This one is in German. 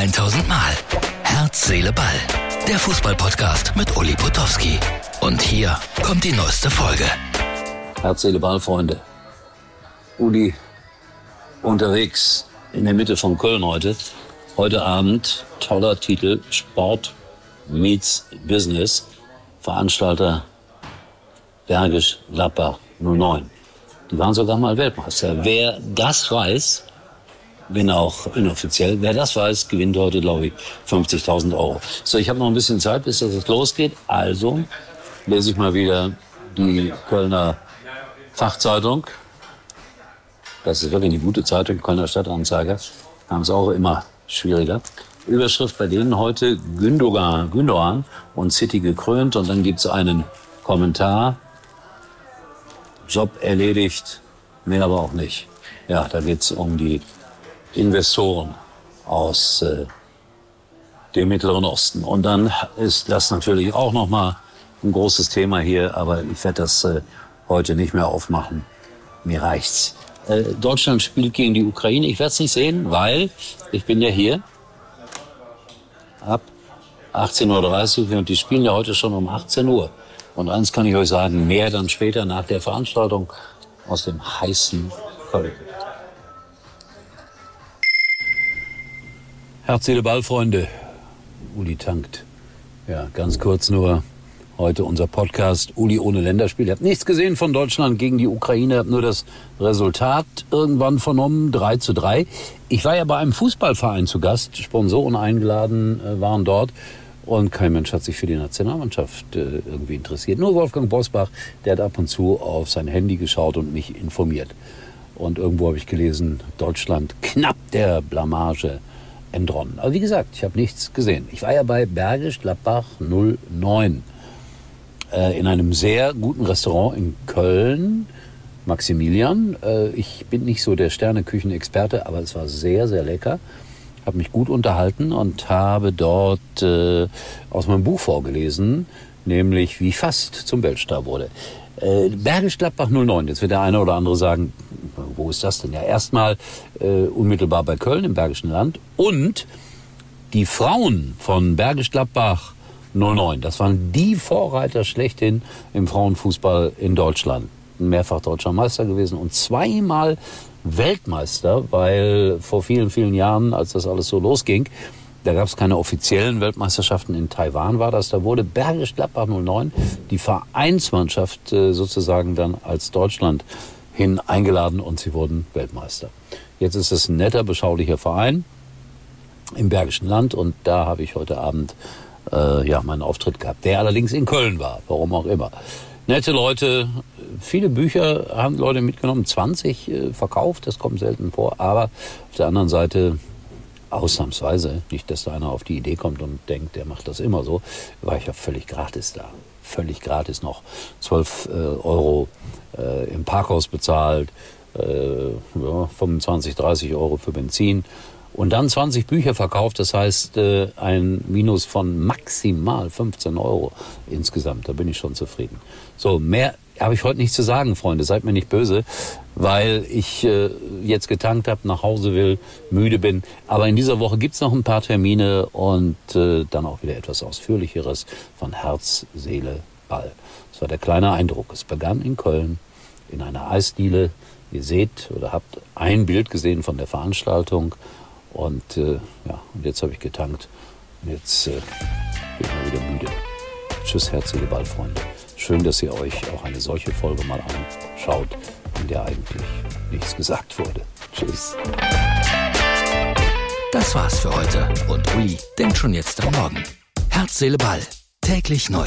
1000 Mal. Herz, Seele, Ball. Der Fußballpodcast mit Uli Potowski. Und hier kommt die neueste Folge. Herz, Seele, Ball, Freunde. Uli unterwegs in der Mitte von Köln heute. Heute Abend toller Titel Sport meets Business. Veranstalter Bergisch Gladbach 09. Die waren sogar mal Weltmeister. Wer das weiß, wenn auch inoffiziell, wer das weiß, gewinnt heute, glaube ich, 50.000 Euro. So, ich habe noch ein bisschen Zeit, bis das losgeht. Also lese ich mal wieder die Kölner Fachzeitung. Das ist wirklich eine gute Zeitung, Kölner Stadtanzeiger. Haben es auch immer schwieriger. Überschrift bei denen heute Gündogan, Gündogan und City gekrönt. Und dann gibt's einen Kommentar. Job erledigt, mehr aber auch nicht. Ja, da geht's um die Investoren aus äh, dem Mittleren Osten. Und dann ist das natürlich auch nochmal ein großes Thema hier, aber ich werde das äh, heute nicht mehr aufmachen. Mir reicht's. Äh, Deutschland spielt gegen die Ukraine. Ich werde es nicht sehen, weil ich bin ja hier ab 18.30 Uhr und die spielen ja heute schon um 18 Uhr. Und eins kann ich euch sagen, mehr dann später nach der Veranstaltung aus dem heißen Köln. Herz, Seele, Ball, Freunde. Uli tankt. Ja, ganz kurz nur heute unser Podcast Uli ohne Länderspiel. Ihr habt nichts gesehen von Deutschland gegen die Ukraine, habt nur das Resultat irgendwann vernommen, 3 zu 3. Ich war ja bei einem Fußballverein zu Gast, Sponsoren eingeladen äh, waren dort und kein Mensch hat sich für die Nationalmannschaft äh, irgendwie interessiert. Nur Wolfgang Bosbach, der hat ab und zu auf sein Handy geschaut und mich informiert. Und irgendwo habe ich gelesen, Deutschland knapp der Blamage entronnen. Aber wie gesagt, ich habe nichts gesehen. Ich war ja bei Bergisch Gladbach 09 äh, in einem sehr guten Restaurant in Köln. Maximilian. Äh, ich bin nicht so der Sterneküchenexperte, aber es war sehr, sehr lecker. Habe mich gut unterhalten und habe dort äh, aus meinem Buch vorgelesen, nämlich wie fast zum Weltstar wurde. Äh, Bergisch Gladbach 09. Jetzt wird der eine oder andere sagen, wo ist das denn? Ja, erstmal äh, unmittelbar bei Köln im Bergischen Land und die Frauen von Bergisch Gladbach 09. Das waren die Vorreiter schlechthin im Frauenfußball in Deutschland. Mehrfach deutscher Meister gewesen und zweimal Weltmeister, weil vor vielen, vielen Jahren, als das alles so losging, da gab es keine offiziellen Weltmeisterschaften. In Taiwan war das. Da wurde Bergisch Gladbach 09, die Vereinsmannschaft äh, sozusagen dann als Deutschland hin eingeladen und sie wurden Weltmeister. Jetzt ist es ein netter, beschaulicher Verein im Bergischen Land und da habe ich heute Abend äh, ja, meinen Auftritt gehabt, der allerdings in Köln war, warum auch immer. Nette Leute, viele Bücher haben Leute mitgenommen, 20 äh, verkauft, das kommt selten vor, aber auf der anderen Seite ausnahmsweise, nicht, dass da einer auf die Idee kommt und denkt, der macht das immer so, war ich ja völlig gratis da. Völlig gratis noch. 12 äh, Euro äh, im Parkhaus bezahlt, äh, ja, 25, 30 Euro für Benzin und dann 20 Bücher verkauft, das heißt äh, ein Minus von maximal 15 Euro insgesamt. Da bin ich schon zufrieden. So, mehr habe ich heute nicht zu sagen, Freunde. Seid mir nicht böse, weil ich äh, jetzt getankt habe, nach Hause will, müde bin. Aber in dieser Woche gibt's noch ein paar Termine und äh, dann auch wieder etwas Ausführlicheres von Herz, Seele, Ball. Das war der kleine Eindruck. Es begann in Köln in einer Eisdiele. Ihr seht oder habt ein Bild gesehen von der Veranstaltung. Und äh, ja, und jetzt habe ich getankt. Und jetzt äh, bin ich mal wieder müde. Tschüss, herzliche Ballfreunde. Schön, dass ihr euch auch eine solche Folge mal anschaut, in der eigentlich nichts gesagt wurde. Tschüss. Das war's für heute. Und Uli denkt schon jetzt am Morgen. Herz, Seele, Ball. Täglich neu.